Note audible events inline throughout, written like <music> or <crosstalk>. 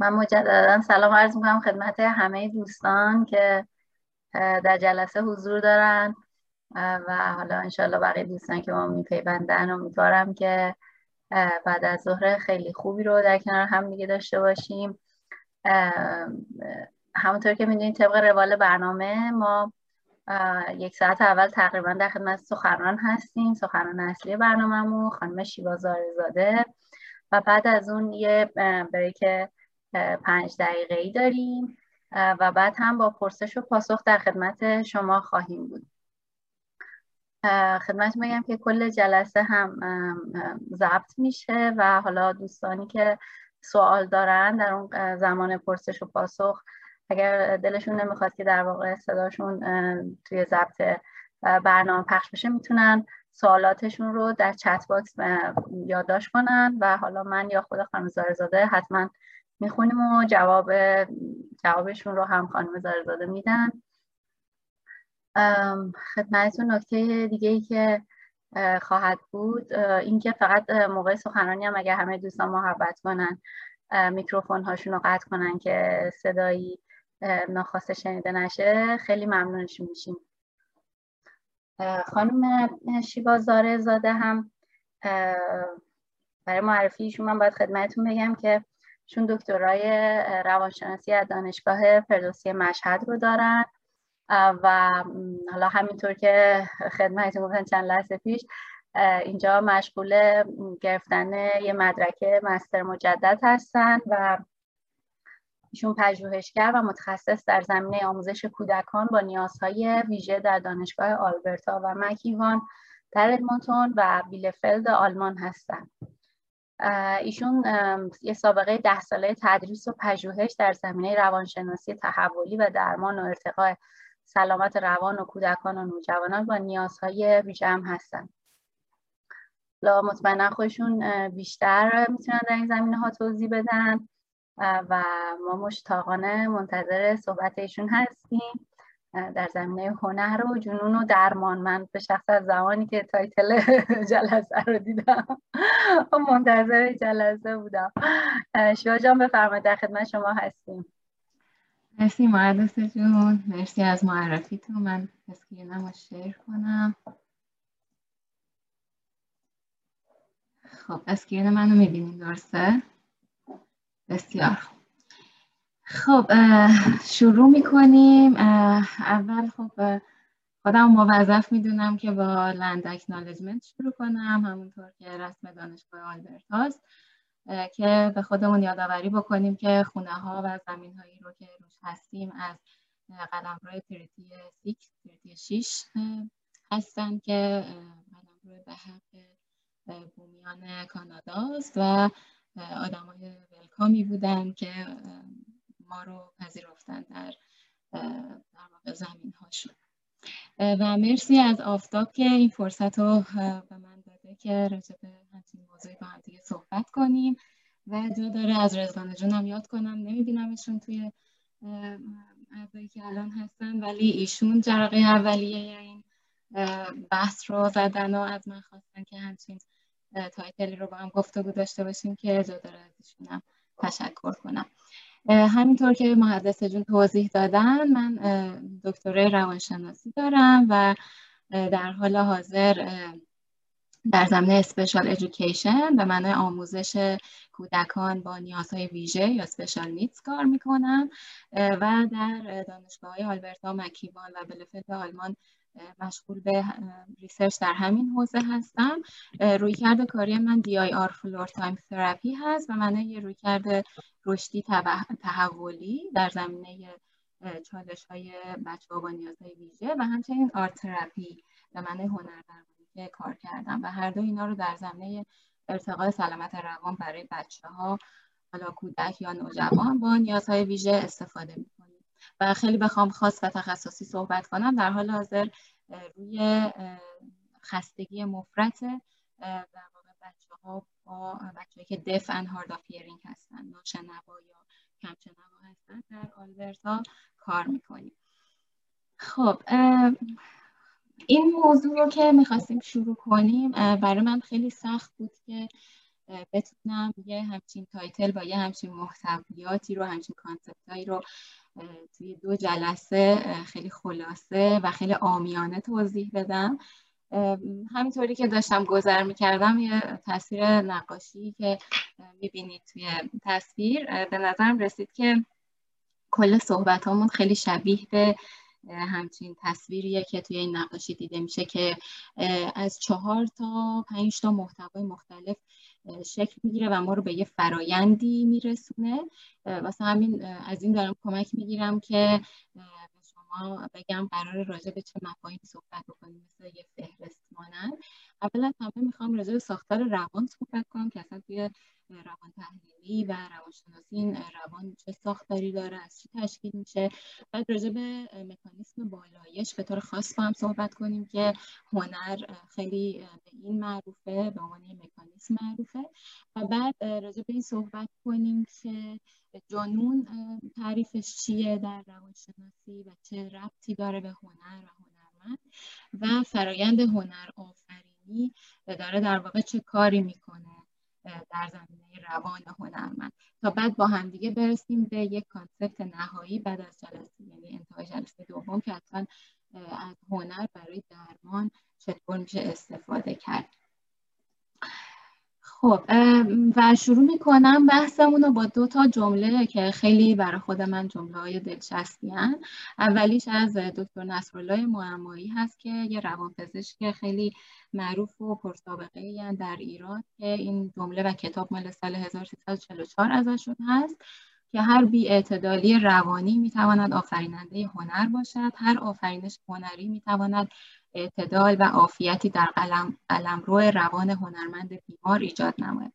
من مجددا سلام عرض می‌کنم خدمت همه دوستان که در جلسه حضور دارن. و حالا انشالله بقیه دوستان که ما میپیوندن امیدوارم که بعد از ظهر خیلی خوبی رو در کنار هم دیگه داشته باشیم. همونطور که می‌دونید طبق روال برنامه ما یک ساعت اول تقریبا در خدمت سخنران هستیم. سخنران اصلی برنامهمون خانم شیوا زاده و بعد از اون یه بریک پنج دقیقه ای داریم و بعد هم با پرسش و پاسخ در خدمت شما خواهیم بود. خدمت بگم که کل جلسه هم ضبط میشه و حالا دوستانی که سوال دارن در اون زمان پرسش و پاسخ اگر دلشون نمی‌خواد که در واقع صداشون توی ضبط برنامه پخش بشه می‌تونن سوالاتشون رو در chat box یادداشت کنن و حالا من یا خود خانم زارزاده حتما می‌خونیم و جواب جوابشون رو هم خانم زارزاده میدن. خدمتتون نکته دیگه ای که خواهد بود اینکه فقط موقع سخنرانی هم اگر همه دوستان محبت کنن میکروفون هاشون رو قطع کنن که صدایی ناخواسته شنیده نشه خیلی ممنونش میشیم. خانم شیوا زاره زاده هم برای معرفیشون من باید خدمتتون بگم که چون دکترای روانشناسی از دانشگاه فردوسی مشهد رو دارن و حالا همینطور که خدمت گفتن چند لحظه پیش اینجا مشغول گرفتن یه مدرک مستر مجدد هستن و ایشون پژوهشگر و متخصص در زمینه آموزش کودکان با نیازهای ویژه در دانشگاه آلبرتا و مکیوان در ادمونتون و بیلفلد آلمان هستند. ایشون یه سابقه ده ساله تدریس و پژوهش در زمینه روانشناسی تحولی و درمان و ارتقاء سلامت روان و کودکان و نوجوانان با نیازهای ویژه هم هستن لا مطمئنا خودشون بیشتر می‌تونن در این زمینه ها توضیح بدن. و ما مشتاقانه منتظر صحبت ایشون هستیم. در زمینه هنر و جنون و درمان. من به شخص از زمانی که title <laughs> جلسه رو دیدم <laughs> منتظر جلسه بودم. شما جان بفرمایید در خدمت شما هستیم. مرسی مهندس جون. مرسی از معرفیتون. من screen م رو share کنم. خب screen منو می‌بینیم درسته؟ بسیار خب شروع می‌کنیم. اول خب خودم موظف می‌دونم که با land acknowledgement شروع کنم همونطور که رسم دانشگاه آلبرتاست که به خودمون یادآوری بکنیم که خونه ها و زمین هایی رو که روش هستیم از قلمروی Treaty Six Treaty شیش هستن که قلمروی به حق بومیان کاناداست و آدم های ولکامی بودن که ما رو پذیرفتن در در واقع زمین هاشون و مرسی از آفتاب که این فرصت رو به من داده که راجع به همچین موضوعی با هم دیگه صحبت کنیم. و جا داره از رزوان جونم یاد کنم. نمیبینمشون توی اعضایی که الان هستن ولی ایشون جرقه اولیه این بحث رو زدن و از من خواستن که همچین title ی رو با هم گفتگو داشته باشیم که جا داره از ایشونم تشکر کنم. همینطور که محدث جون توضیح دادن من دکترای روانشناسی دارم و در حال حاضر در زمینه special education به معنای آموزش کودکان با نیازهای ویژه یا special needs کار می‌کنم. و در دانشگاه های آلبرتا مکیوان و بلفلد آلمان مشغول به research در همین حوزه هستم. رویکرد کاری من DIR Floortime therapy هست و من یه رویکرد رشدی تحولی در زمینه چالش های بچه با نیازهای ویژه و همچنین art therapy به معنی هنر که کار کردم و هر دو اینا رو در زمینه ارتقاء سلامت روان برای بچه ها حالا کودک یا نوجوان با نیازهای ویژه استفاده می‌کنیم و خیلی بخوام خاص و تخصصی صحبت کنم. در حال حاضر روی خستگی مفرط در واقع بچه ها با بچه که deaf and hard of هستن ناشنوا یا کم‌شنوا هستن در آلبرتا کار می‌کنیم. خب این موضوع رو که می‌خواستیم شروع کنیم برای من خیلی سخت بود که بتونم یه همچین title با یه همچین محتویاتی رو همچین concept ایی رو توی دو جلسه خیلی خلاصه و خیلی آمیانه توضیح بدم. همینطوری که داشتم گذر می‌کردم یه تصویر نقاشی که می‌بینید توی تصویر. به نظرم رسید که کل صحبت همون خیلی شبیه به همچین تصویریه که توی این نقاشی دیده میشه که از چهار تا پنج تا محتوای مختلف شکل می‌گیره و ما رو به یه فرایندی میرسونه. واسه همین از این دارم کمک می‌گیرم که به شما بگم قرار راجع به چه مفاهیم صحبت بکنیم. مثل یه فهرست مانند. اول از همه می‌خوام راجع به ساختار روان صحبت کنم که اصلا توی روان تحلیلی و روانشناسی این روان چه ساختاری داره از چی تشکیل میشه. بعد راجع به مکانیسم بالایش به طور خاص با هم صحبت کنیم که هنر خیلی به این معروفه به عنوان مکانیسم معروفه. و بعد راجع به این صحبت کنیم که جنون تعریفش چیه در روانشناسی و چه ربطی داره به هنر و هنرمند. و فرایند هنر آفرینی داره در واقع چه کاری می‌کنه در زمینه روان هنرمند. تا بعد با همدیگه برسیم به یک کانسپت نهایی بعد از جلسه یعنی انتهای جلسه دوم که اصلا از هنر برای درمان چطور میشه استفاده کرد. خب و شروع می‌کنم بحثمون رو با دو تا جمله که خیلی برای خود من جمله های دلچسبی. اولیش از دکتر نصرالله معمایی هست که یه روانپزشک خیلی معروف و پرسابقه در ایران که این جمله و کتاب مال سال 1344 ازشون هست که هر بیاعتدالی روانی می‌تواند آفریننده هنر باشد هر آفرینش هنری می‌تواند اعتدال و عافیتی در قلم، قلمرو روان هنرمند بیمار ایجاد نماید.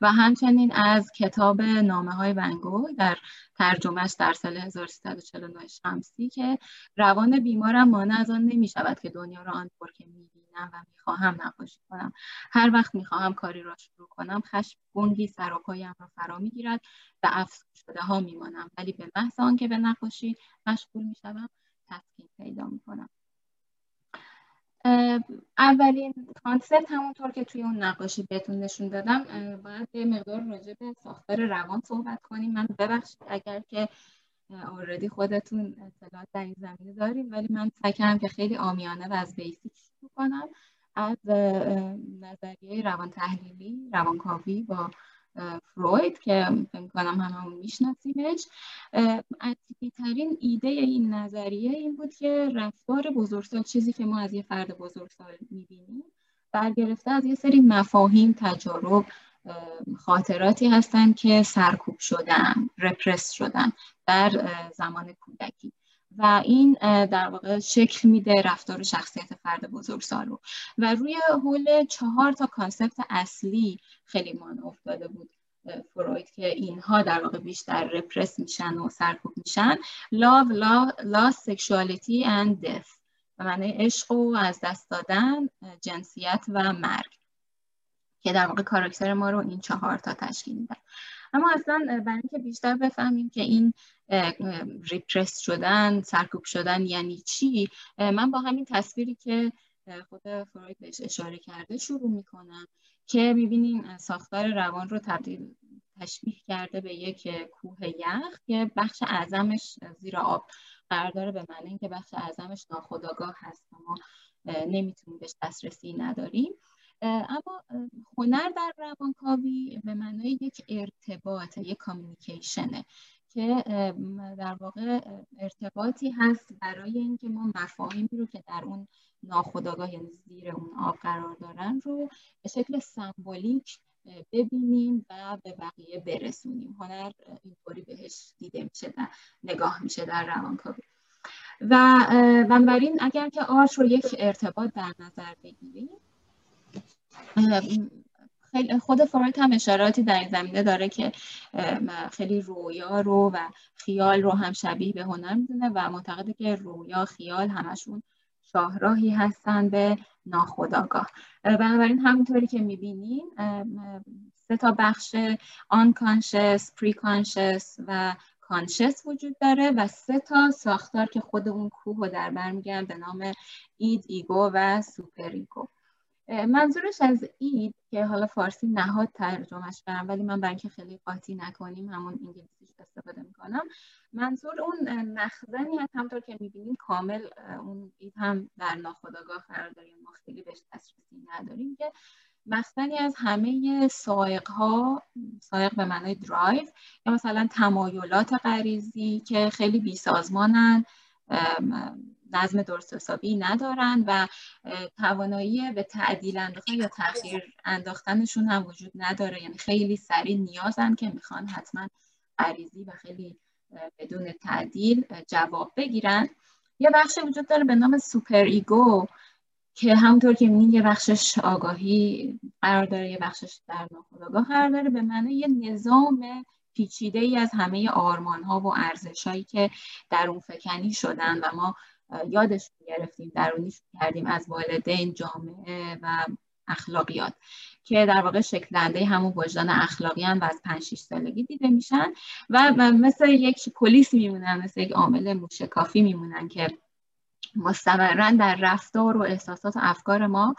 و همچنین از کتاب نامه های ونگو در ترجمهش در سال 1349 شمسی که روان بیمارم مانع از آن نمی شود که دنیا را آنطور که می و می خواهم نقاشی کنم. هر وقت می خواهم کاری را شروع کنم خشم گنگی سر و پایم را فرا می گیرد و افسون شده ها می مانم ولی به محض آنکه به نقاشی مشغول می شوم تسکین پیدا می کنم اولین concept همونطور که توی اون نقاشی بهتون نشون دادم باید یه مقدار راجع به ساختار روان صحبت کنیم. من ببخشید اگر که آرای خودتون اطلاعات در این زمینه داریم ولی من سعی که خیلی عامیانه و از basic شروع کنم. از نظریه روان تحلیلی روانکاوی با فروید که کنم هممون میشناسیمش. اصلی ترین ایده این نظریه این بود که رفتار بزرگسال چیزی که ما از یه فرد بزرگسال می‌بینیم برگرفته از یه سری مفاهیم تجارب خاطراتی هستن که سرکوب شدن رپرس شدن در زمان کودکی. و این در واقع شکل میده رفتار شخصیت فرد بزرگسال رو و روی حول چهار تا concept اصلی خیلی مان افتاده بود فروید که اینها در واقع بیشتر repress میشن و سرکوب میشن. Love, loss, sexuality and death. به معنی عشق و از دست دادن جنسیت و مرگ. که در واقع کاراکتر ما رو این چهار تا تشکیل میدن اما اصلا برای اینکه بیشتر بفهمیم که این repress شدن سرکوب شدن یعنی چی من با همین تصویری که خود فروید بهش اشاره کرده شروع می‌کنم که می‌بینین ساختار روان رو تبدیل تشبیه کرده به یک کوه یخ که بخش اعظمش زیر آب قرار داره به معنی اینکه بخش اعظمش ناخودآگاه هست ما نمی‌تونیم بهش دسترسی نداریم. اما هنر در روانکاوی به معنای یک ارتباط یک کامیونیکیشنه که در واقع ارتباطی هست برای اینکه ما مفاهیمی رو که در اون ناخودآگاه یعنی زیر اون آب قرار دارن رو به شکل سمبولیک ببینیم و به بقیه برسونیم. هنر اینطوری بهش دیده میشه و نگاه میشه در روانکاوی. و بنابراین اگر که آرت رو یک ارتباط در نظر بگیریم خیلی خود فروید هم اشاراتی در این زمینه داره که خیلی رویا رو و خیال رو هم شبیه به هنر می‌دونه و معتقده که رویا خیال همشون شاهراهی هستن به ناخداگاه بنابراین همونطوری که می‌بینیم سه تا بخش unconscious, پریکانشس و کانشس وجود داره و سه تا ساختار که خود اون کوه رو در بر میگن به نام id، ego و superego. منظورش از id که حالا فارسی نهاد ترجمهش کردم ولی من برای اینکه خیلی قاطی نکنیم همون انگلیسیش استفاده می‌کنم. منظور اون مخزنی هست همونطور که می‌بینیم کامل اون id هم در ناخودآگاه قرار داریم ما خیلی بهش دسترسی نداریم که. مخزنی از همه سائق ها سائق به معنای درایو یا مثلا تمایلات غریزی که خیلی بی سازمانن نظم درست حسابی ندارن و توانایی به تعدیل انداختن یا تاخیر انداختنشون هم وجود نداره. یعنی خیلی سریع نیازن که می‌خوان حتما غریزی و خیلی بدون تعدیل جواب بگیرن. یه بخش وجود داره به نام superego که همونطور که می‌بینید یه بخشش آگاهی قرار داره یه بخشش در ناخودآگاه قرار داره. به معنی یه نظام پیچیده ای از همه آرمان ها و ارزش هایی که در اون فکنی شدن و ما یادش گرفتیم درونیش کردیم از والدین جامعه و اخلاقیات که در واقع شکل همون وجدان اخلاقی و از 5 6 سالگی دیده میشن و مثل یک پلیس میمونن مثل یک عامل موشکافی میمونن که مستمرا در رفتار و احساسات و افکار ما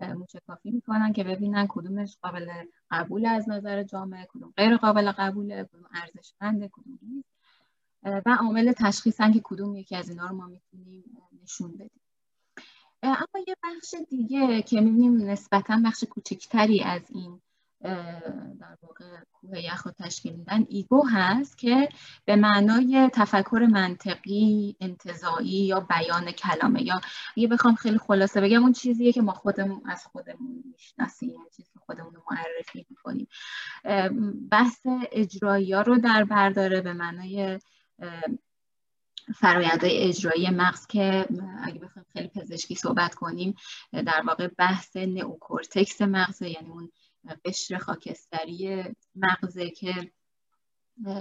موشکافی می‌کنن که ببینن کدومش قابل قبول از نظر جامعه کدوم غیر قابل قبوله کدوم ارزشمنده کدوم نیست. و عامل تشخیصن که کدوم یکی از اینا رو ما می‌تونیم نشون بدیم. اما یه بخش دیگه که می‌بینیم نسبتا بخش کوچکتری از این در واقع کوه یخ رو تشکیل میدن ایگو هست که به معنای تفکر منطقی انتظایی یا بیان کلامه یا یه بخوام خیلی خلاصه بگم اون چیزیه که ما خودمون از خودمون می‌شناسیم یعنی چیزی که خودمون رو معرفی می‌کنیم. بحث اجرایی ها رو در برداره به معنای فرایندهای اجرایی مغز که اگه بخوایم خیلی پزشکی صحبت کنیم در واقع بحث نئوکورتکس مغز یعنی اون قشر خاکستری مغزه که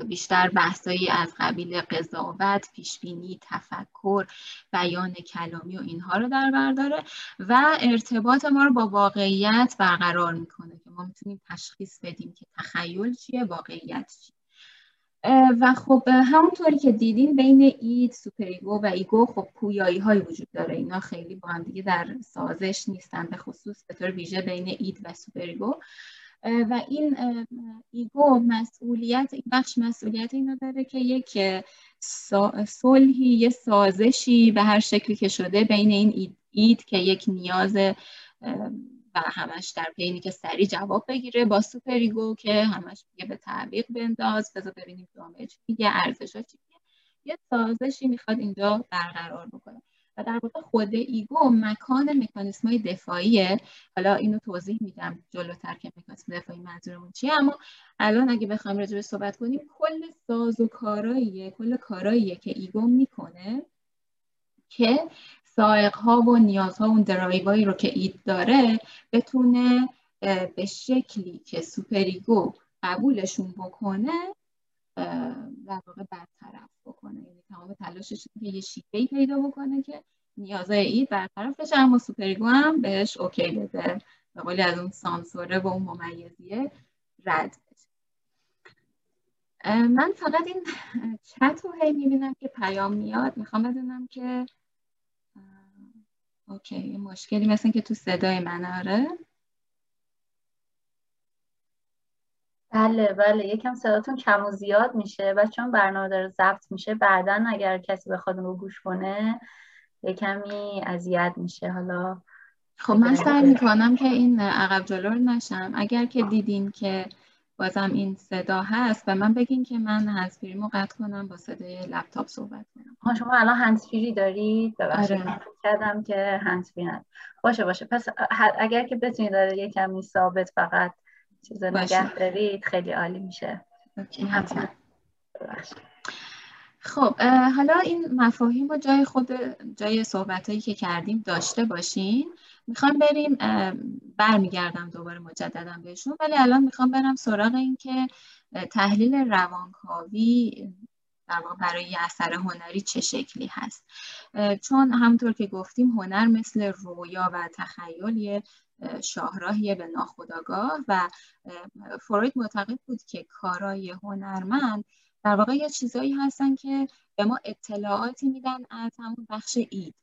بیشتر بحثایی از قبیل قضاوت، پیشبینی، تفکر، بیان کلامی و اینها رو در بر داره و ارتباط ما رو با واقعیت برقرار می‌کنه که ما می‌تونیم تشخیص بدیم که تخیل چیه واقعیت چیه. و خب همونطوری که دیدین بین id superego و ego خب پویایی های وجود داره. اینا خیلی با هم دیگه در سازش نیستن به خصوص به طور ویژه بین id و superego. و این ego مسئولیت این بخش مسئولیت اینو داره که یک صلحی یه سازشی به هر شکلی که شده بین این id, id که یک نیاز و همش در پی اینی که سریع جواب بگیره با superego که همش میگه به تعویق بنداز. بذار ببینیم جامعه چی میگه ارزشا چی میگه. یه سازشی می‌خواد اینجا برقرار بکنه. و در واقع خود ego مکان مکانیسم های دفاعیه. حالا اینو توضیح میدم جلوتر که مکانیسم دفاعی منظورمون چیه. اما الان اگه بخوایم راجع به صحبت کنیم کل ساز و کاراییه کل کاراییه که ego می‌کنه که سائق ها و نیازها و درایوایی رو که id داره بتونه به شکلی که superego قبولشون بکنه در واقع برطرف بکنه. یعنی تمام تلاشش که یه شیوه‌ای پیدا بکنه که نیازهای id برطرف بشه اما superego هم بهش OK بده. به قولی از اون سانسوره و اون ممیزیه رد بشه. من فقط این چت رو هی می‌بینم که پیام میاد. می‌خوام بدونم که OK مشکلی مثل که تو صدای من آره. بله بله یکم صداتون کم و زیاد میشه و چون برنامه داره ضبط میشه بعدا اگر کسی بخواد رو گوش کنه یکمی اذیت میشه. حالا خب من سعی می‌کنم که این عقب جلو نشم. اگر که دیدین که بازم این صدا هست و من بگین که من هنسفری قطع کنم با صدای لپتاپ صحبت کنم. شما الان هنسفری دارید؟ ببخشید. آره. کردم که هنسفری ند باشه باشه. پس اگر که بتونید داره یه کمی ثابت فقط چیز نگه دارید خیلی عالی میشه. خب حالا این مفاهیم رو جای خود جای صحبت هایی که کردیم داشته باشین. می‌خوام بریم برمیگردم دوباره مجددا بهشون ولی الان می‌خوام برم سراغ این که تحلیل روانکاوی در واقع برای یه اثر هنری چه شکلی هست. چون همونطور که گفتیم هنر مثل رویا و تخیل یه شاهراهیه به ناخودآگاه و فروید معتقد بود که کارای هنرمند در واقع یه چیزایی هستن که به ما اطلاعاتی میدن از همون بخش id.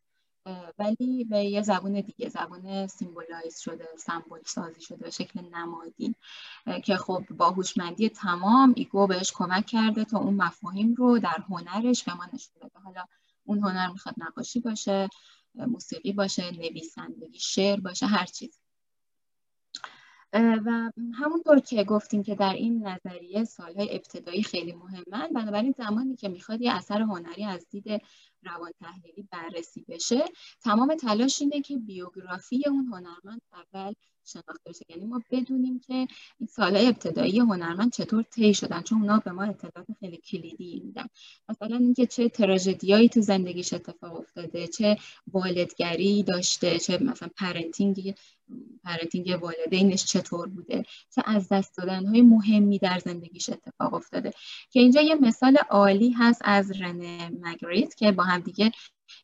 ولی به یه زبون دیگه زبون symbolize شده سمبول سازی شده به شکل نمادین. که خب با هوشمندی تمام ego بهش کمک کرده تا اون مفاهیم رو در هنرش به ما نشون بده. حالا اون هنر می‌خواد نقاشی باشه موسیقی باشه نویسندگی شعر باشه هر چیز. و همونطور که گفتیم که در این نظریه سالهای ابتدایی خیلی مهمن بنابراین زمانی که می‌خواد یه اثر هنری از دید روان تحلیلی بررسی بشه. تمام تلاش اینه که بیوگرافی اون هنرمند اول شناخته بشه. یعنی ما بدونیم که این سالهای ابتدایی هنرمند چطور طی شدن چون اونا به ما اطلاعات خیلی کلیدی میدن. مثلا اینکه چه تراژدیایی تو زندگیش اتفاق افتاده چه والدگری داشته چه مثلا parenting parenting والدینش چطور بوده چه از دست دادن های مهمی در زندگیش اتفاق افتاده. که اینجا یه مثال عالی هست از رنه مگریت که با هم دیگه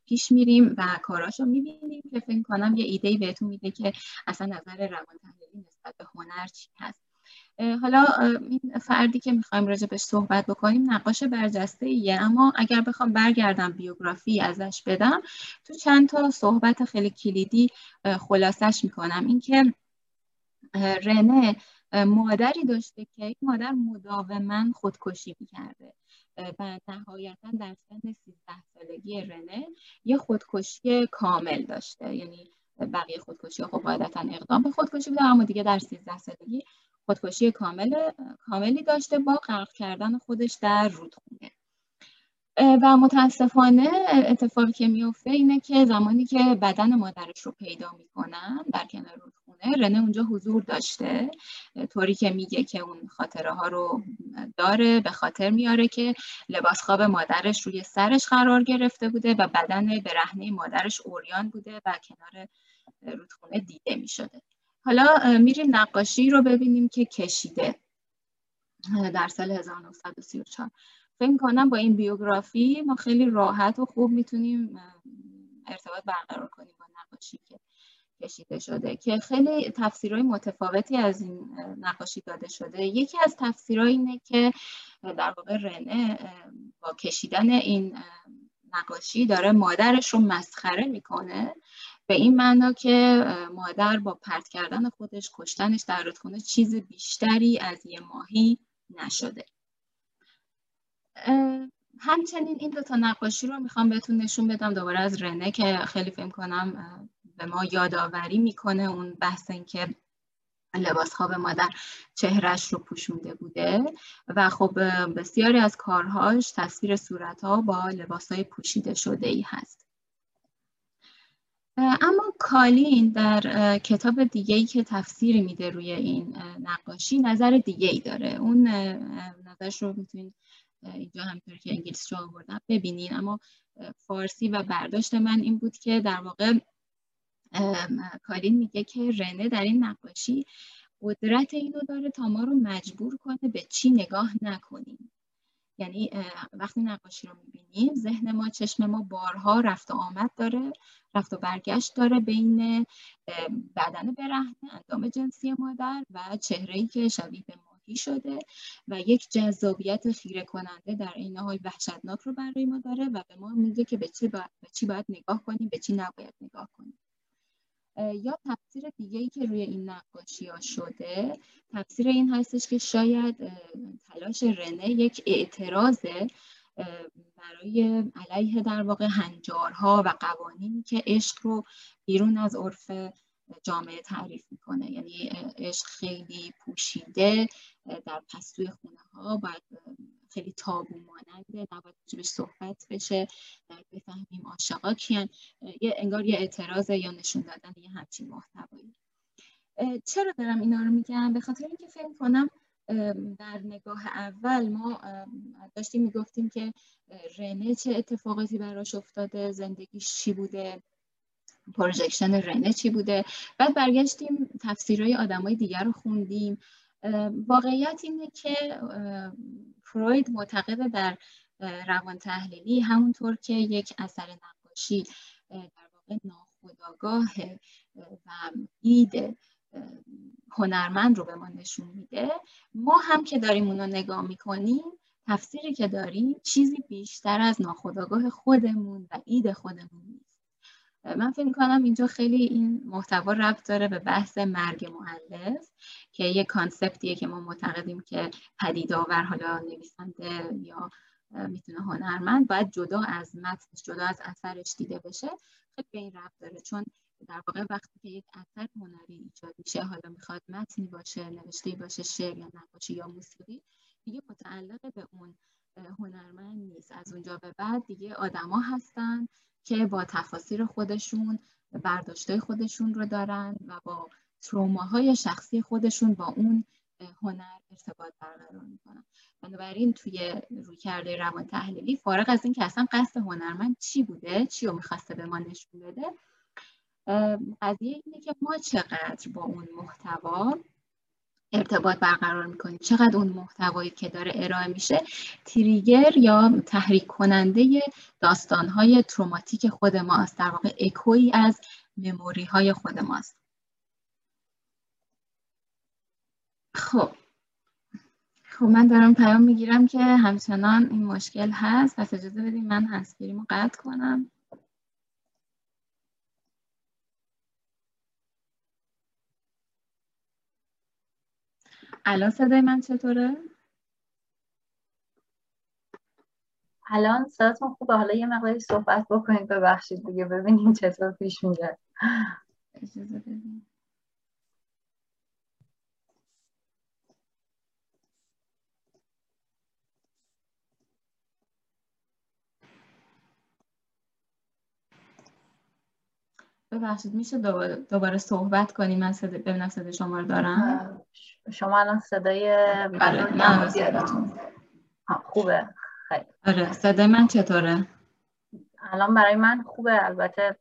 پیش میریم و کاراشو می‌بینیم که فکر کنم یه ایده بهتون میده که اصلا نظر روان تحلیلی نسبت به هنر چی هست. حالا این فردی که می‌خوایم راجع صحبت بکنیم نقاش برجسته ایه اما اگر بخوام برگردم بیوگرافی ازش بدم تو چند تا صحبت خیلی کلیدی خلاصش می‌کنم. اینکه رنه مادری داشته که این مادر مداوما خودکشی می‌کرده. و نهایتا در سن 13 سالگی رنه یه خودکشی کامل داشته. یعنی بقیه خودکشی خب قاعدتا اقدام به خودکشی بوده اما دیگه در 13 سالگی خودکشی کامل کاملی داشته با غرق کردن خودش در رودخونه. و متاسفانه اتفاقی که میفته اینه که زمانی که بدن مادرش رو پیدا می‌کنن در کنار رودخونه رنه اونجا حضور داشته. طوری که میگه که اون خاطره ها رو داره به خاطر میاره که لباس خواب مادرش روی سرش قرار گرفته بوده و بدن برهنه مادرش اوریان بوده و کنار رودخونه دیده می‌شده. حالا میریم نقاشی رو ببینیم که کشیده. در سال 1934 فکر کنم با این بیوگرافی ما خیلی راحت و خوب می‌تونیم ارتباط برقرار کنیم با نقاشی که کشیده شده که خیلی تفسیرهای متفاوتی از این نقاشی داده شده. یکی از تفسیرها اینه که در واقع رنه با کشیدن این نقاشی داره مادرش رو مسخره می‌کنه به این معنا که مادر با پرت کردن خودش کشتنش در رودخونه چیز بیشتری از یه ماهی نشده. همچنین این دوتا نقاشی رو می‌خوام بهتون نشون بدم. دوباره از رنه که خیلی فکر کنم به ما یادآوری می‌کنه اون بحث این که لباس خواب مادر چهرش رو پوشونده بوده. و خب بسیاری از کارهاش تصویر صورتها با لباس های پوشیده شده ای هست اما کالین در کتاب دیگه ای که تفسیری میده روی این نقاشی نظر دیگه ای داره. اون نظرش رو می‌تونید اینجا همینطور که انگلیسی رو آوردم. ببینین اما فارسی و برداشت من این بود که در واقع کالین میگه که رنه در این نقاشی قدرت اینو داره تا ما رو مجبور کنه به چی نگاه نکنیم. یعنی وقتی نقاشی رو می‌بینیم ذهن ما چشم ما بارها رفت و آمد داره رفت و برگشت داره بین بدن برهنه اندام جنسی مادر و چهره‌ای که شبیه به ماهی شده و یک جذابیت خیره کننده در این حال وحشتناک رو برای ما داره و به ما میگه که به چی, باید, به چی باید نگاه کنیم به چی نباید نگاه کنیم. یا تفسیر دیگه ای که روی این نقاشی ها شده تفسیر این هستش که شاید تلاش رنه یک اعتراض برای علیه در واقع هنجارها و قوانینی که عشق رو بیرون از عرف جامعه تعریف می‌کنه. یعنی عشق خیلی پوشیده در پستوی خونه ها باید خیلی تابو ماننده نباید بهش صحبت بشه بفهمیم عاشقا کیان یه انگار یه اعتراض یا نشون دادن یه همچین محتوایی. چرا دارم اینا رو میگم؟ به خاطر اینکه فکر کنم در نگاه اول ما داشتیم می‌گفتیم که رنه چه اتفاقاتی براش افتاده زندگیش چی بوده؟ پروژکشن رنه چی بوده؟ بعد برگشتیم تفسیرهای آدمای دیگر رو خوندیم. واقعیت اینه که فروید معتقد در روان تحلیلی همونطور که یک اثر نقاشی در واقع ناخودآگاه و اید هنرمند رو به ما نشون میده. ما هم که داریم اونو نگاه می‌کنیم تفسیری که داریم چیزی بیشتر از ناخودآگاه خودمون و اید خودمون من فکر کنم اینجا خیلی این محتوا ربط داره به بحث مرگ معلف که یه کانسپتیه که ما معتقدیم که پدیدآور حالا نویسنده یا می‌تونه هنرمند باید جدا از متنش جدا از اثرش دیده بشه. خیلی به این ربط داره. چون در واقع وقتی که یک اثر هنری ایجاد میشه حالا می‌خواد متنی باشه نوشته باشه شعر یا نقاشی یا موسیقی دیگه متعلق به اون هنرمند نیست. از اونجا به بعد دیگه آدما هستن. که با تفاصیل خودشون برداشته خودشون رو دارن و با تروماهای شخصی خودشون با اون هنر ارتباط برقرار می‌کنن. بنابراین توی رویکرد روان تحلیلی فارغ از این که اصلا قصد هنرمند چی بوده چی رو می‌خواسته به ما نشون بده قضیه اینه که ما چقدر با اون محتوا ارتباط برقرار می‌کنیم چقدر اون محتوایی که داره ارائه میشه تریگر یا تحریک کننده داستانهای تروماتیک خود ماست. در واقع اکویی از مموری های خود ماست. خب. خب من دارم پیام می‌گیرم که همچنان این مشکل هست. پس اجازه بدیم من هنسفیریمو قطع کنم. الان صدای من چطوره؟ الان صداتون خوبه. حالا یه مقداری صحبت بکنید ببخشید دیگه. ببینیم چطور پیش میره. اجازه ببخشید میشه دوباره, دوباره صحبت کنیم؟ من صدا ببینم صدای شما رو دارم. شما الان صدای آره خوبه. خیلی. آره صدای من چطوره؟ الان برای من خوبه. البته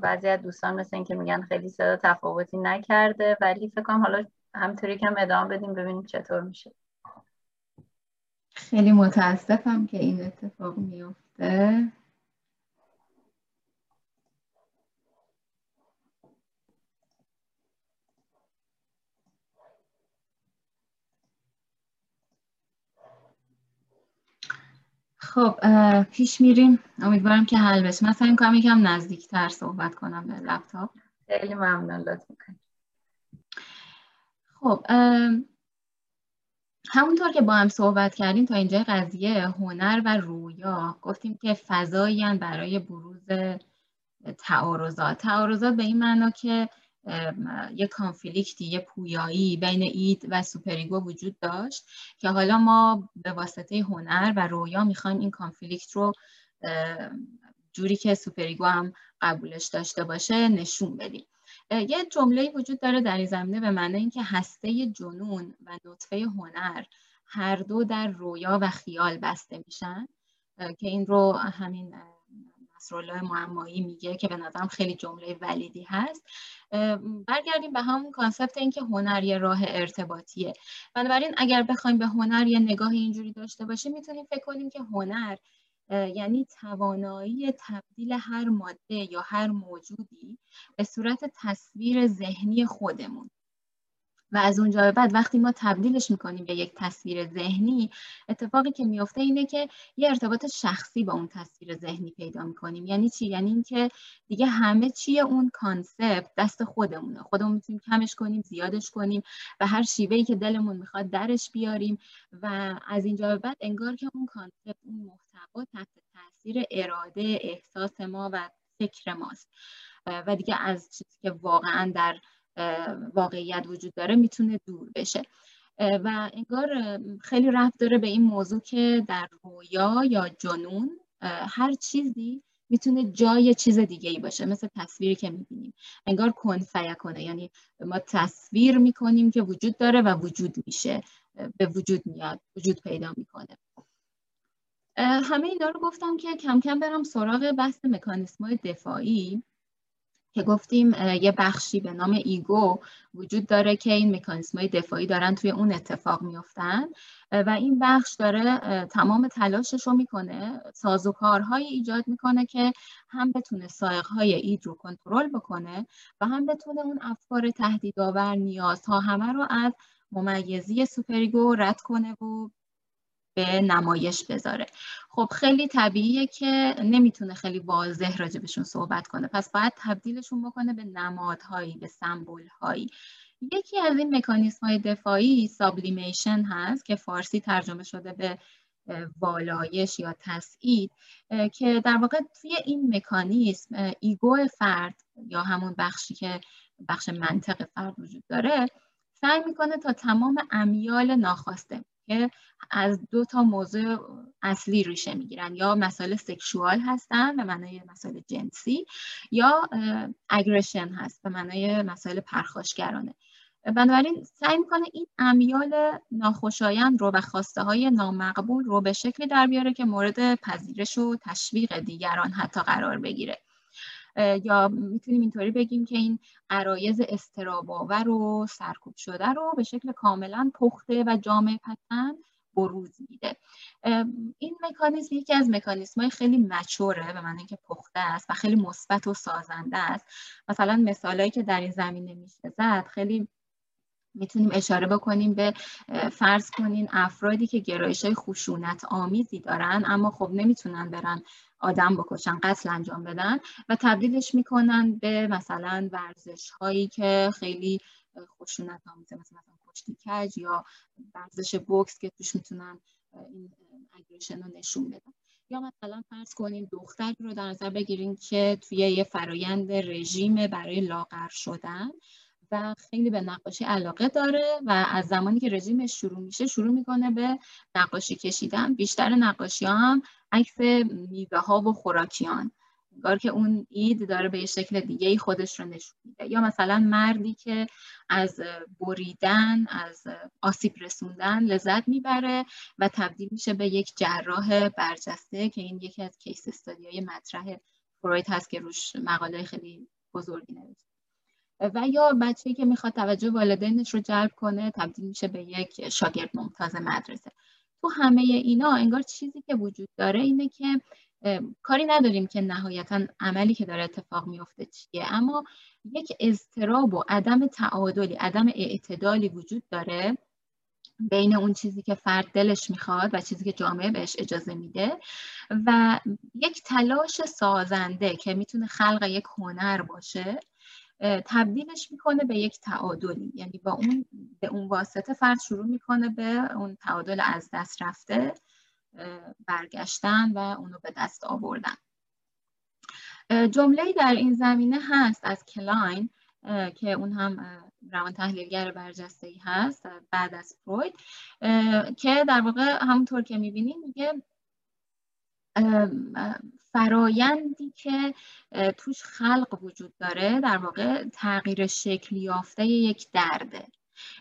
بعضی از دوستان مثل اینکه میگن خیلی صدا تفاوتی نکرده ولی فکر کنم حالا همطوری که ادامه بدیم ببینیم چطور میشه. خیلی متاسفم که این اتفاق میفته خب پیش میریم. امیدوارم که حل بشه. من سعی کنم یکم نزدیکتر صحبت کنم به لپتاپ. خیلی ممنون لطف خب همونطور که با هم صحبت کردیم تا اینجا قضیه هنر و رویا گفتیم که فضایی برای بروز تعارضات. تعارضات به این معنا که یه conflict ی یه پویایی بین id و superego وجود داشت که حالا ما به واسطه هنر و رویا می‌خوایم این conflict رو جوری که superego هم قبولش داشته باشه نشون بدیم. یه جمله وجود داره در این زمینه به معنی اینکه هسته جنون و نطفه هنر هر دو در رویا و خیال بسته میشن. که این رو همین نصرالله معمایی میگه که به نظرم خیلی جمله valid ی هست. برگردیم به همون کانسپت اینکه هنر یه راه ارتباطیه. بنابراین اگر بخوایم به هنر یه نگاه اینجوری داشته باشیم می‌تونیم فکر کنیم که هنر یعنی توانایی تبدیل هر ماده یا هر موجودی به صورت تصویر ذهنی خودمون. و از اونجا به بعد وقتی ما تبدیلش می‌کنیم به یک تصویر ذهنی اتفاقی که میفته اینه که یه ارتباط شخصی با اون تصویر ذهنی پیدا می‌کنیم. یعنی چی؟ یعنی اینکه دیگه همه چیه اون concept دست خودمونه. خودمون می‌تونیم کمش کنیم زیادش کنیم و هر شیوه‌ای که دلمون می‌خواد درش بیاریم و از اینجا به بعد انگار که اون concept اون محتوا تحت تاثیر اراده احساس ما و فکر ماست. و دیگه از چیزی که واقعا در واقعیت وجود داره می‌تونه دور بشه. و انگار خیلی رفت داره به این موضوع که در رویا یا جنون هر چیزی می‌تونه جای چیز دیگه ای باشه مثل تصویری که می‌بینیم. انگار کن کنه یعنی ما تصویر می‌کنیم که وجود داره و وجود میشه به وجود میاد وجود پیدا می‌کنه. همه اینا رو گفتم که کم کم برم سراغ بحث مکانیسم دفاعی. که گفتیم یه بخشی به نام ایگو وجود داره که این مکانیسم های دفاعی دارن توی اون اتفاق میفتن و این بخش داره تمام تلاشش رو می‌کنه سازوکارهایی ایجاد می‌کنه که هم بتونه سائق‌های id رو کنترل بکنه و هم بتونه اون افکار تهدیدآور نیازها همه رو از ممیزی superego رد کنه و به نمایش بذاره. خب خیلی طبیعیه که نمی‌تونه خیلی واضح راجبشون صحبت کنه. پس باید تبدیلشون بکنه به نمادهایی به سمبولهایی. یکی از این مکانیسم های دفاعی sublimation هست که فارسی ترجمه شده به والایش یا تسعید که در واقع توی این مکانیسم ego فرد یا همون بخشی که بخش منطق فرد وجود داره سعی می‌کنه تا تمام امیال ناخواسته که از دو تا موضوع اصلی ریشه می‌گیرن. یا مسائل sexual هستن به معنای مسائل جنسی یا aggression هست به معنای مسائل پرخاشگرانه. بنابراین سعی می‌کنه این امیال ناخوشایند رو و خواسته های نامقبول رو به شکلی در بیاره که مورد پذیرش و تشویق دیگران حتی قرار بگیره. یا می‌تونیم اینطوری بگیم که این عرایز استراباور و سرکوب شده رو به شکل کاملا پخته و جامع پتن بروز میده. این مکانیزم یکی از مکانیزم های خیلی مچوره به معنی که پخته است و خیلی مثبت و سازنده است. مثلا مثالهایی که در این زمینه میشه زد خیلی می‌تونیم اشاره بکنیم به فرض کنین افرادی که گرایش های خشونت آمیزی دارن اما خب نمی‌تونن برن آدم بکشن قتل انجام بدن و تبدیلش می‌کنن به مثلا ورزش هایی که خیلی خشونت آمیزه مثلا کشتی کج یا ورزش بوکس که توش می‌تونن این اگریشن رو نشون بدن. یا مثلا فرض کنیم دختری رو در نظر بگیریم که توی یه فرایند رژیم برای لاغر شدن و خیلی به نقاشی علاقه داره و از زمانی که رژیمش شروع میشه شروع می‌کنه به نقاشی کشیدن. بیشتر نقاشی ها هم عکس میوه ها و خوراکیان انگار که اون اید داره به شکل دیگه خودش رو نشون میده. یا مثلا مردی که از بریدن از آسیب رسوندن لذت می‌بره و تبدیل میشه به یک جراح برجسته که این یکی از کیس استادی های مطرح فروید هست که روش مقاله خیلی بزرگی نوشته. و یا بچه‌ای که می‌خواد توجه والدینش رو جلب کنه تبدیل میشه به یک شاگرد ممتاز مدرسه. تو همه اینا انگار چیزی که وجود داره اینه که کاری نداریم که نهایتا عملی که داره اتفاق میفته چیه. اما یک اضطراب و عدم تعادلی عدم اعتدالی وجود داره بین اون چیزی که فرد دلش می‌خواد و چیزی که جامعه بهش اجازه میده و یک تلاش سازنده که می‌تونه خلق یک هنر باشه. تبدیلش می‌کنه به یک تعادلی. یعنی با اون به اون واسطه فرد شروع می‌کنه به اون تعادل از دست رفته برگشتن و اونو به دست آوردن. جمله در این زمینه هست از کلاین که اون هم روان تحلیلگر برجسته ای هست بعد از فروید که در واقع همونطور که می‌بینیم میگه فرایندی که توش خلق وجود داره در واقع تغییر شکل یافته یک درده.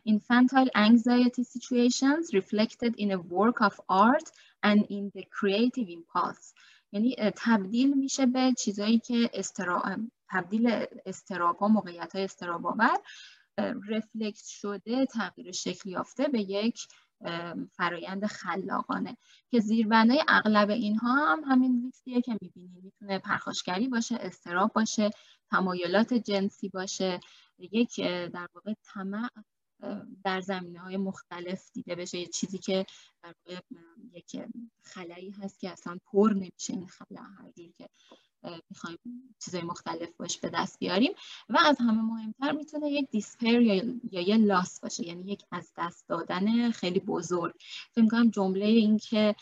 Infantile anxiety situations reflected in a work of art and in the creative impulse. یعنی تبدیل میشه به چیزایی که استرا... تبدیل استراب ها موقعیت های استراب آور رفلکت شده تغییر شکل یافته به یک فرایند خلاقانه. که زیربنای اغلب اینها هم همین لیستیه که می‌بینید می‌تونه پرخاشگری باشه استراب باشه تمایلات جنسی باشه. یک در واقع طمع در زمینه های مختلف دیده بشه. یه چیزی که در یک خلایی هست که اصلا پر نمیشه این خلا که می‌خوایم چیزای مختلف باش به دست بیاریم و از همه مهمتر می‌تونه یک دیسپر یا, یا یه لاس باشه یعنی یک از دست دادن خیلی بزرگ. فکر می‌کنم جمله این که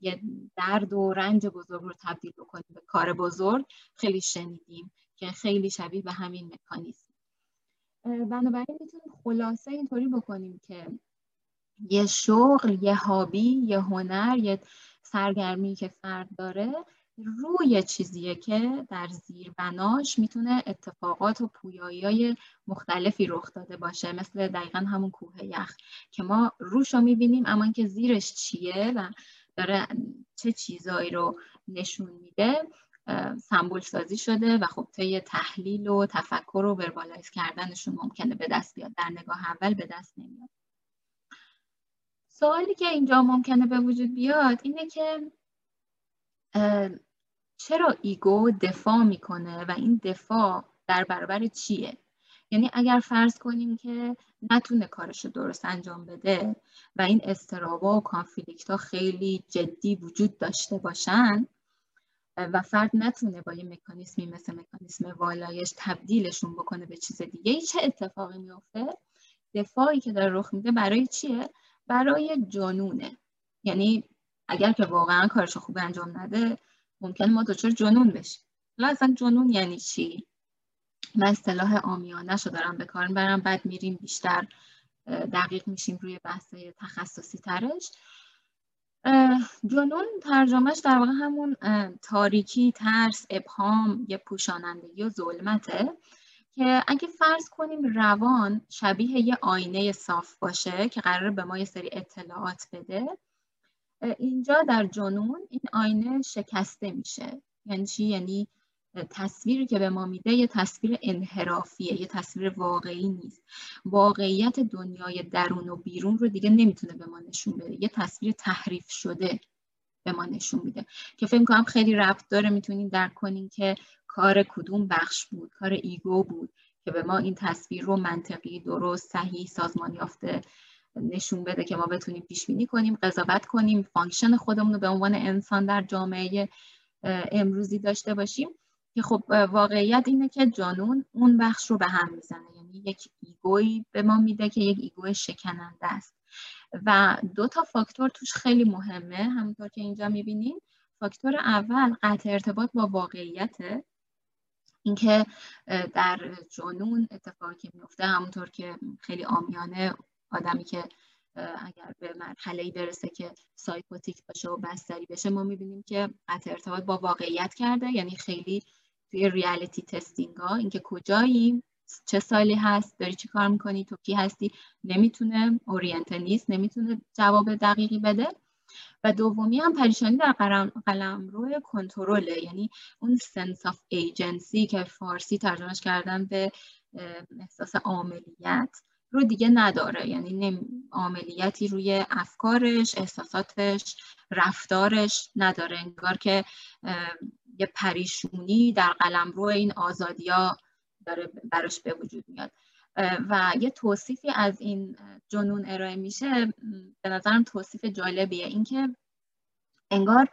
یه درد و رنج بزرگ رو تبدیل بکنیم به کار بزرگ خیلی شنیدیم که خیلی شبیه به همین مکانیزم. بنابراین می‌تونیم خلاصه اینطوری بکنیم که یه شغل یه هابی یه هنر یه سرگرمی که فرد داره روی چیزیه که در زیر بناش می‌تونه اتفاقات و پویایی های مختلفی رخ داده باشه. مثل دقیقا همون کوه یخ که ما روش رو می‌بینیم اما اینکه زیرش چیه و داره چه چیزایی رو نشون میده سمبول سازی شده و خب طی تحلیل و تفکر و verbalize کردنشون ممکنه به دست بیاد. در نگاه اول به دست نمیاد. سوالی که اینجا ممکنه به وجود بیاد اینه که چرا ego دفاع می‌کنه و این دفاع در برابر چیه؟ یعنی اگر فرض کنیم که نتونه کارش رو درست انجام بده و این استرابا و کانفلیکت ها خیلی جدی وجود داشته باشن و فرد نتونه با یه مکانیسمی مثل مکانیسم والایش تبدیلشون بکنه به چیز دیگه چه اتفاقی میافته؟ دفاعی که داره رخ میده برای چیه؟ برای جنونه یعنی اگر که واقعا کارش خوب انجام نده ممکن ما دچار جنون بشیم. حالا اصلا جنون یعنی چی؟ من اصطلاح آمیانه شو دارم به کار برم بعد میریم بیشتر دقیق میشیم روی بحث تخصصی ترش. جنون ترجمهش در واقع همون تاریکی، ترس، ابهام، یه پوشانندگی و ظلمته که اگه فرض کنیم روان شبیه یه آینه صاف باشه که قرار به ما یه سری اطلاعات بده اینجا در جنون این آینه شکسته میشه. یعنی چی؟ یعنی تصویری که به ما میده یه تصویر انحرافیه یه تصویر واقعی نیست. واقعیت دنیای درون و بیرون رو دیگه نمی‌تونه به ما نشون بده. یه تصویر تحریف شده به ما نشون میده. که فکر کنم خیلی ربط داره می‌تونین درک کنین که کار کدوم بخش بود کار ایگو بود که به ما این تصویر رو منطقی درست صحیح سازمان یافته نشون بده که ما بتونیم پیش بینی کنیم قضاوت کنیم function خودمون رو به عنوان انسان در جامعه امروزی داشته باشیم. که خب واقعیت اینه که جنون اون بخش رو به هم می‌زنه. یعنی یک ego ی به ما میده که یک ego شکننده است. و دو تا فاکتور توش خیلی مهمه. همونطور که اینجا می‌بینیم فاکتور اول قطع ارتباط با واقعیته. اینکه در جنون اتفاقی که میفته همونطور که خیلی عامیانه آدمی که اگر به مرحله برسه که psychotic باشه و بستری بشه ما می‌بینیم که قطع ارتباط با واقعیت کرده. یعنی خیلی توی reality testing ها اینکه کجایی چه سالی هست داری چی کار می‌کنی تو کی هستی نمی‌تونه orient نیست نمی‌تونه جواب دقیقی بده. و دومی هم پریشانی در قلمروی کنترله. یعنی اون sense of agency که فارسی ترجمهش کردن به احساس عاملیت رو دیگه نداره. یعنی عاملیتی روی افکارش احساساتش رفتارش نداره. انگار که یه پریشونی در قلم روی این آزادیا داره براش به وجود میاد. و یه توصیفی از این جنون ارائه میشه. به نظرم توصیف جالبیه. اینکه انگار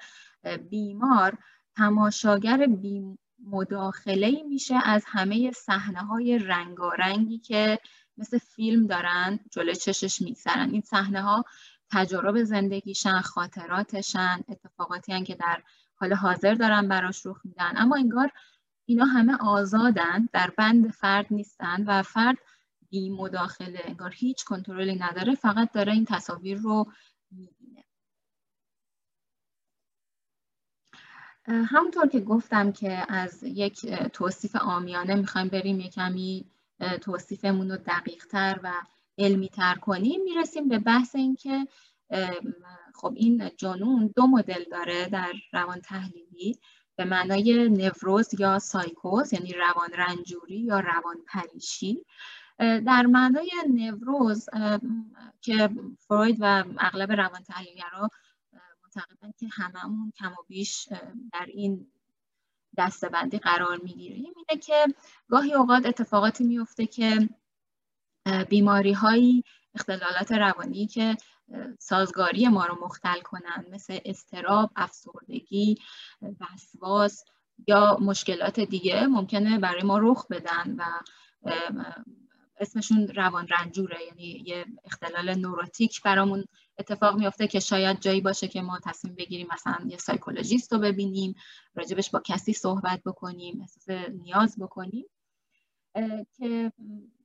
بیمار تماشاگر بی مداخله میشه از همه صحنه های رنگارنگی که مثل فیلم دارن جلوی چشش میگذرن. این صحنه ها تجارب زندگیشن خاطراتشن اتفاقاتی که در حال حاضر دارن براش رخ میدن. اما انگار اینا همه آزادن در بند فرد نیستن و فرد بی مداخله انگار هیچ کنترلی نداره فقط داره این تصاویر رو می‌بینه. همونطور که گفتم که از یک توصیف آمیانه می‌خوایم بریم یک کمی توصیفمون رو دقیق تر و علمی تر کنیم می‌رسیم به بحث اینکه خب این جنون دو مدل داره در روان تحلیلی به معنای نوروز یا سایکوز یعنی روان رنجوری یا روان پریشی. در معنای نوروز که فروید و اغلب روان تحلیلگرا معتقدن که هممون کم و بیش در این دستبندی قرار می‌گیریم اینه که گاهی اوقات اتفاقاتی میفته که بیماری هایی اختلالات روانی که سازگاری ما رو مختل کنند مثل استراب، افسردگی، وسواس یا مشکلات دیگه ممکنه برای ما رخ بدن و اسمشون روان رنجوره یعنی یه اختلال نوروتیک برامون اتفاق میفته که شاید جایی باشه که ما تصمیم بگیریم مثلا یه psychologist رو ببینیم راجبش با کسی صحبت بکنیم احساس نیاز بکنیم. که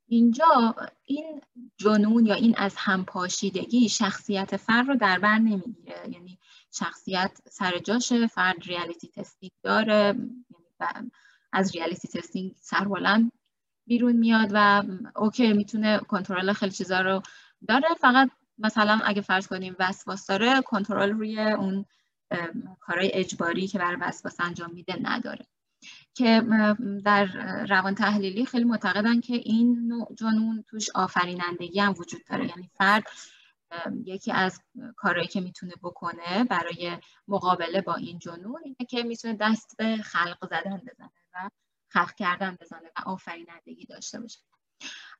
اینجا این جنون یا این از همپاشیدگی شخصیت فرد رو در بر نمی‌گیره. یعنی شخصیت سر جاشه فرد reality testing داره یعنی از reality testing سربلند بیرون میاد و اوکی می‌تونه کنترل خیلی چیزا رو داره. فقط مثلا اگه فرض کنیم وسواس داره کنترل روی اون کارهای اجباری که برای وسواس انجام میده نداره. که در روان تحلیلی خیلی معتقدن که این نوع جنون توش آفرینندگی هم وجود داره. یعنی فرد یکی از کارهایی که می‌تونه بکنه برای مقابله با این جنون اینه که می‌تونه دست به خلق زدن بزنه و خلق کردن بزنه و آفرینندگی داشته باشه.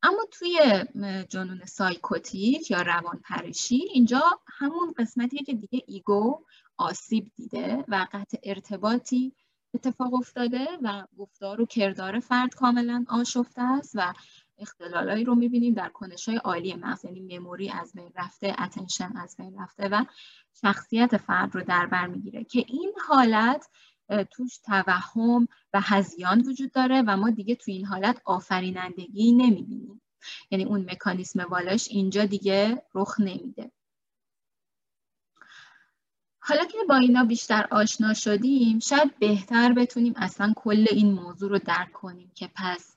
اما توی جنون psychotic یا روان پریشی اینجا همون قسمتیه که دیگه ego آسیب دیده و قطع ارتباطی اتفاق افتاده و گفتار و کردار فرد کاملا آشفته است و اختلالایی رو می‌بینیم در کنش های عالی مغز یعنی memory از بین رفته attention از بین رفته و شخصیت فرد رو در بر می‌گیره که این حالت توش توهم و هزیان وجود داره و ما دیگه تو این حالت آفرینندگی نمی‌بینیم. یعنی اون مکانیسم والاش اینجا دیگه رخ نمیده. حالا که با اینا بیشتر آشنا شدیم شاید بهتر بتونیم اصلا کل این موضوع رو درک کنیم که پس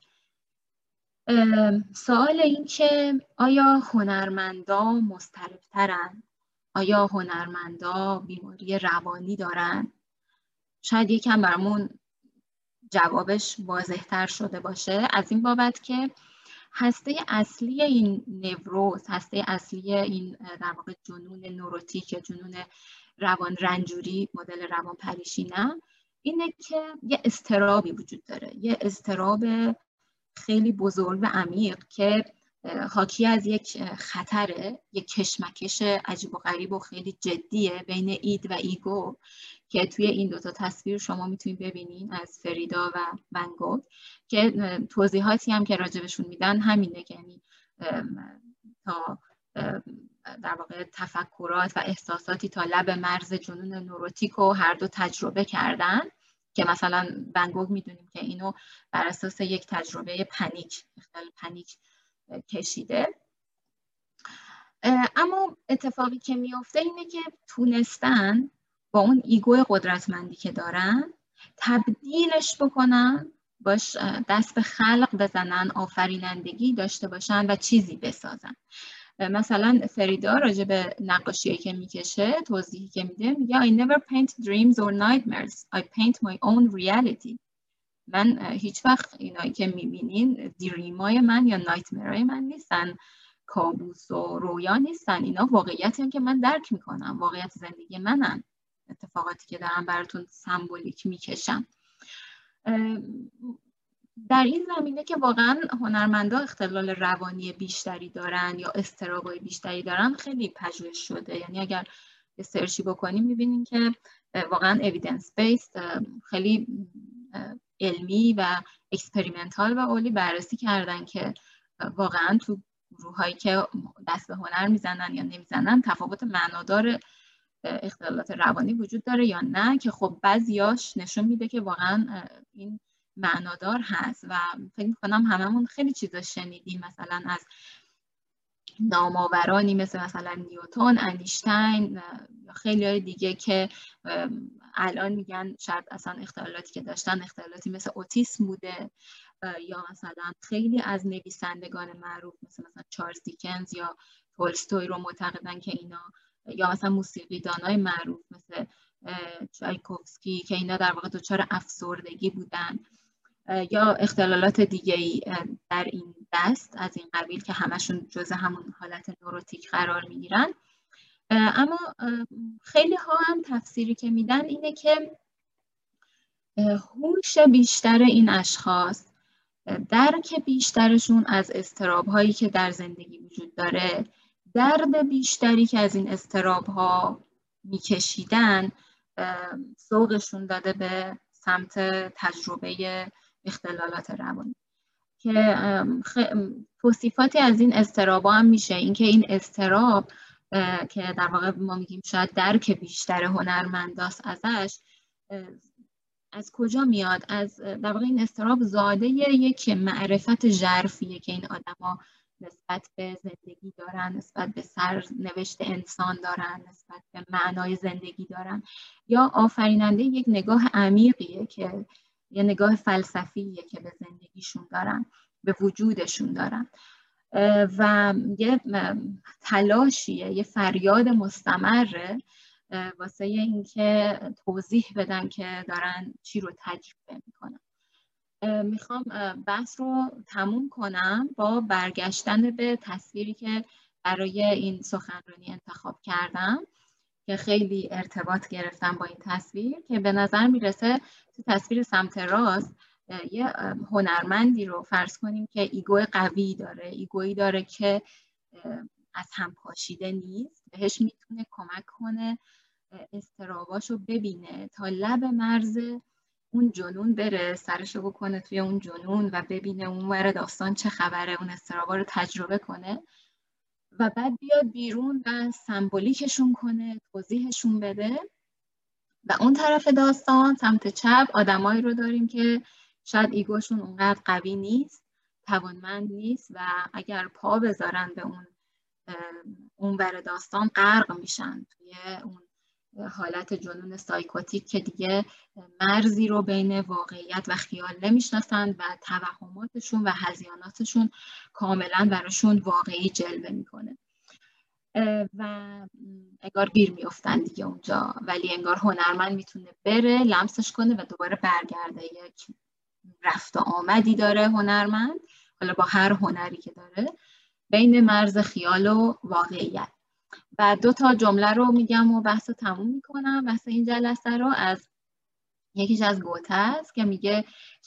سوال این که آیا هنرمندا مستربترن آیا هنرمندا بیماری روانی دارن؟ شاید یکم برامون جوابش واضحتر شده باشه. از این بابت که هسته اصلی این نوروز هسته اصلی این در واقع جنون نوروتیک یا جنون روان رنجوری مدل روان پریشی نه اینه که یه استرابی وجود داره. یه استراب خیلی بزرگ و عمیق که حاکی از یک خطره یک کشمکش عجیب و غریب و خیلی جدیه بین اید و ایگو. که توی این دوتا تصویر شما می‌تونید ببینین از فریدا و ونگوگ که توضیحاتی هم که راجبشون میدن همینه که یعنی تا در واقع تفکرات و احساساتی تا لب مرز جنون نوروتیک و هر دو تجربه کردن که مثلا ونگوگ می‌دونیم که اینو بر اساس یک تجربه panic panic کشیده. اما اتفاقی که میافته اینه که تونستن اون ego قدرتمندی که دارن تبدیلش بکنن باش دست به خلق بزنن آفرینندگی داشته باشن و چیزی بسازن. مثلا فریدا راجع به نقاشی که می‌کشه توضیحی که میده میگه I never paint dreams or nightmares. I paint my own reality. من هیچ وقت اینایی که می‌بینین دریمای من یا نایتمرای من نیستن. کابوس و رویا نیستن. اینا واقعیتی که من درک می‌کنم. واقعیت زندگی منن. اتفاقاتی که دارم براتون سمبولیک می‌کشم. در این زمینه که واقعا هنرمندا اختلال روانی بیشتری دارن یا استرابای بیشتری دارن خیلی پژوهش شده. یعنی اگر یه سرچی بکنیم می‌بینیم که واقعا evidence based خیلی علمی و experimental و اولی بررسی کردن که واقعا تو گروه که دست به هنر می‌زنن یا نمی‌زنن تفاوت معنادار اختلالات روانی وجود داره یا نه که خب بعضیاش نشون میده که واقعا این معنادار هست و فکر می‌کنم هممون خیلی چیزا شنیدیم مثلا از نامآورانی مثل مثلا نیوتون انیشتین خیلی های دیگه که الان میگن شاید اصلا اختلالاتی که داشتن اختلالاتی مثل اوتیسم بوده یا مثلا خیلی از نویسندگان معروف مثل مثلا چارلز دیکنز یا تولستوی رو معتقدن که اینا یا مثلا موسیقی دانای معروف مثل چایکوفسکی که اینا در واقع دچار افسردگی بودن یا اختلالات دیگه ای در این دست از این قبیل که همشون جز همون حالت نوروتیک قرار می‌گیرن. اما خیلی ها هم تفسیری که میدن اینه که هوش بیشتر این اشخاص درک بیشترشون از استراب هایی که در زندگی وجود داره درد بیشتری که از این استراب ها میکشیدن سوقشون داده به سمت تجربه اختلالات روانی. که توصیفاتی از این استرابا هم میشه. اینکه این استراب که در واقع ما میگیم شاید درک بیشتر هنرمنداست ازش از کجا میاد؟ از در واقع این استراب زاده یک معرفت ژرفیه که این آدما نسبت به زندگی دارن نسبت به سرنوشت انسان دارن نسبت به معنای زندگی دارن. یا آفریننده یک نگاه عمیقیه که یه نگاه فلسفیه که به زندگیشون دارن به وجودشون دارن. و یه تلاشیه یه فریاد مستمره واسه اینکه توضیح بدن که دارن چی رو تجربه می‌کنن. می‌خوام بحث رو تموم کنم با برگشتن به تصویری که برای این سخنرانی انتخاب کردم که خیلی ارتباط گرفتم با این تصویر که به نظر می‌رسه تو تصویر سمت راست یه هنرمندی رو فرض کنیم که ego قوی داره ego یی داره که از هم پاشیده نیست بهش می‌تونه کمک کنه اضطراباشو ببینه تا لب مرز اون جنون بره سرشو بکنه توی اون جنون و ببینه اون ور داستان چه خبره اون اضطرابا رو تجربه کنه و بعد بیاد بیرون و symbolic شون کنه توضیحشون بده. و اون طرف داستان سمت چپ آدمایی رو داریم که شاید ایگوشون اونقدر قوی نیست توانمند نیست و اگر پا بذارن به اون اون بر داستان غرق میشن توی اون حالت جنون سایکوتیک که دیگه مرزی رو بین واقعیت و خیال نمی‌شناسند و توهماتشون و هزیاناتشون کاملا براشون واقعی جلوه می‌کنه. و انگار گیر میفتن دیگه اونجا. ولی انگار هنرمند می‌تونه بره لمسش کنه و دوباره برگرده. یک رفت و آمدی داره هنرمند. حالا با هر هنری که داره بین مرز خیال و واقعیت. و دو تا جمله رو میگم و بحث رو تموم می‌کنم. بحث این جلسه رو از یکیش از گوته است که میگه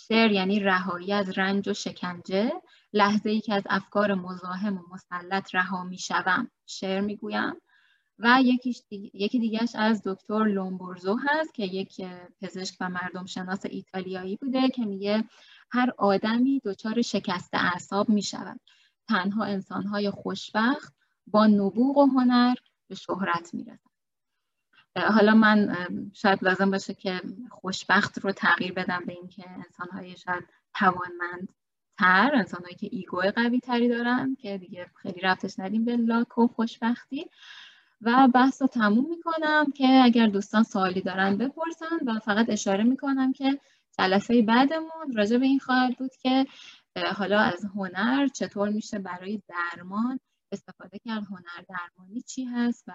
شعر یعنی رهایی از رنج و شکنجه. لحظه ای که از افکار مزاحم و مسلط رها می‌شوم شعر می‌گویم. و یکی دیگهش از دکتر لومبورزو هست که یک پزشک و مردم شناس ایتالیایی بوده که میگه هر آدمی دچار شکست اعصاب می‌شود. تنها انسانهای خوشبخت با نبوغ و هنر به شهرت می‌رسن حالا من شاید لازم باشه که خوشبخت رو تغییر بدم به اینکه انسانهای شاید توانمند تر انسانهایی که ایگو قوی تری دارن که دیگه خیلی رفتش ندیم به لاک و خوشبختی. و بحث رو تموم می‌کنم که اگر دوستان سوالی دارن بپرسن و فقط اشاره می‌کنم که جلسه بعدمون راجع به این خواهد بود که حالا از هنر چطور میشه برای درمان استفاده کرد. هنر درمانی چی هست و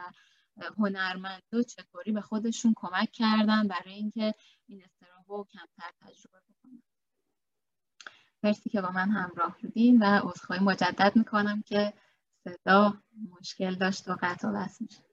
هنرمندا چطوری به خودشون کمک کردن برای اینکه این استراب رو کمتر تجربه بکنن؟ مرسی که با من همراه بودین و عذرخواهی مجدد می‌کنم که صدا مشکل داشت و قطع و بس میشه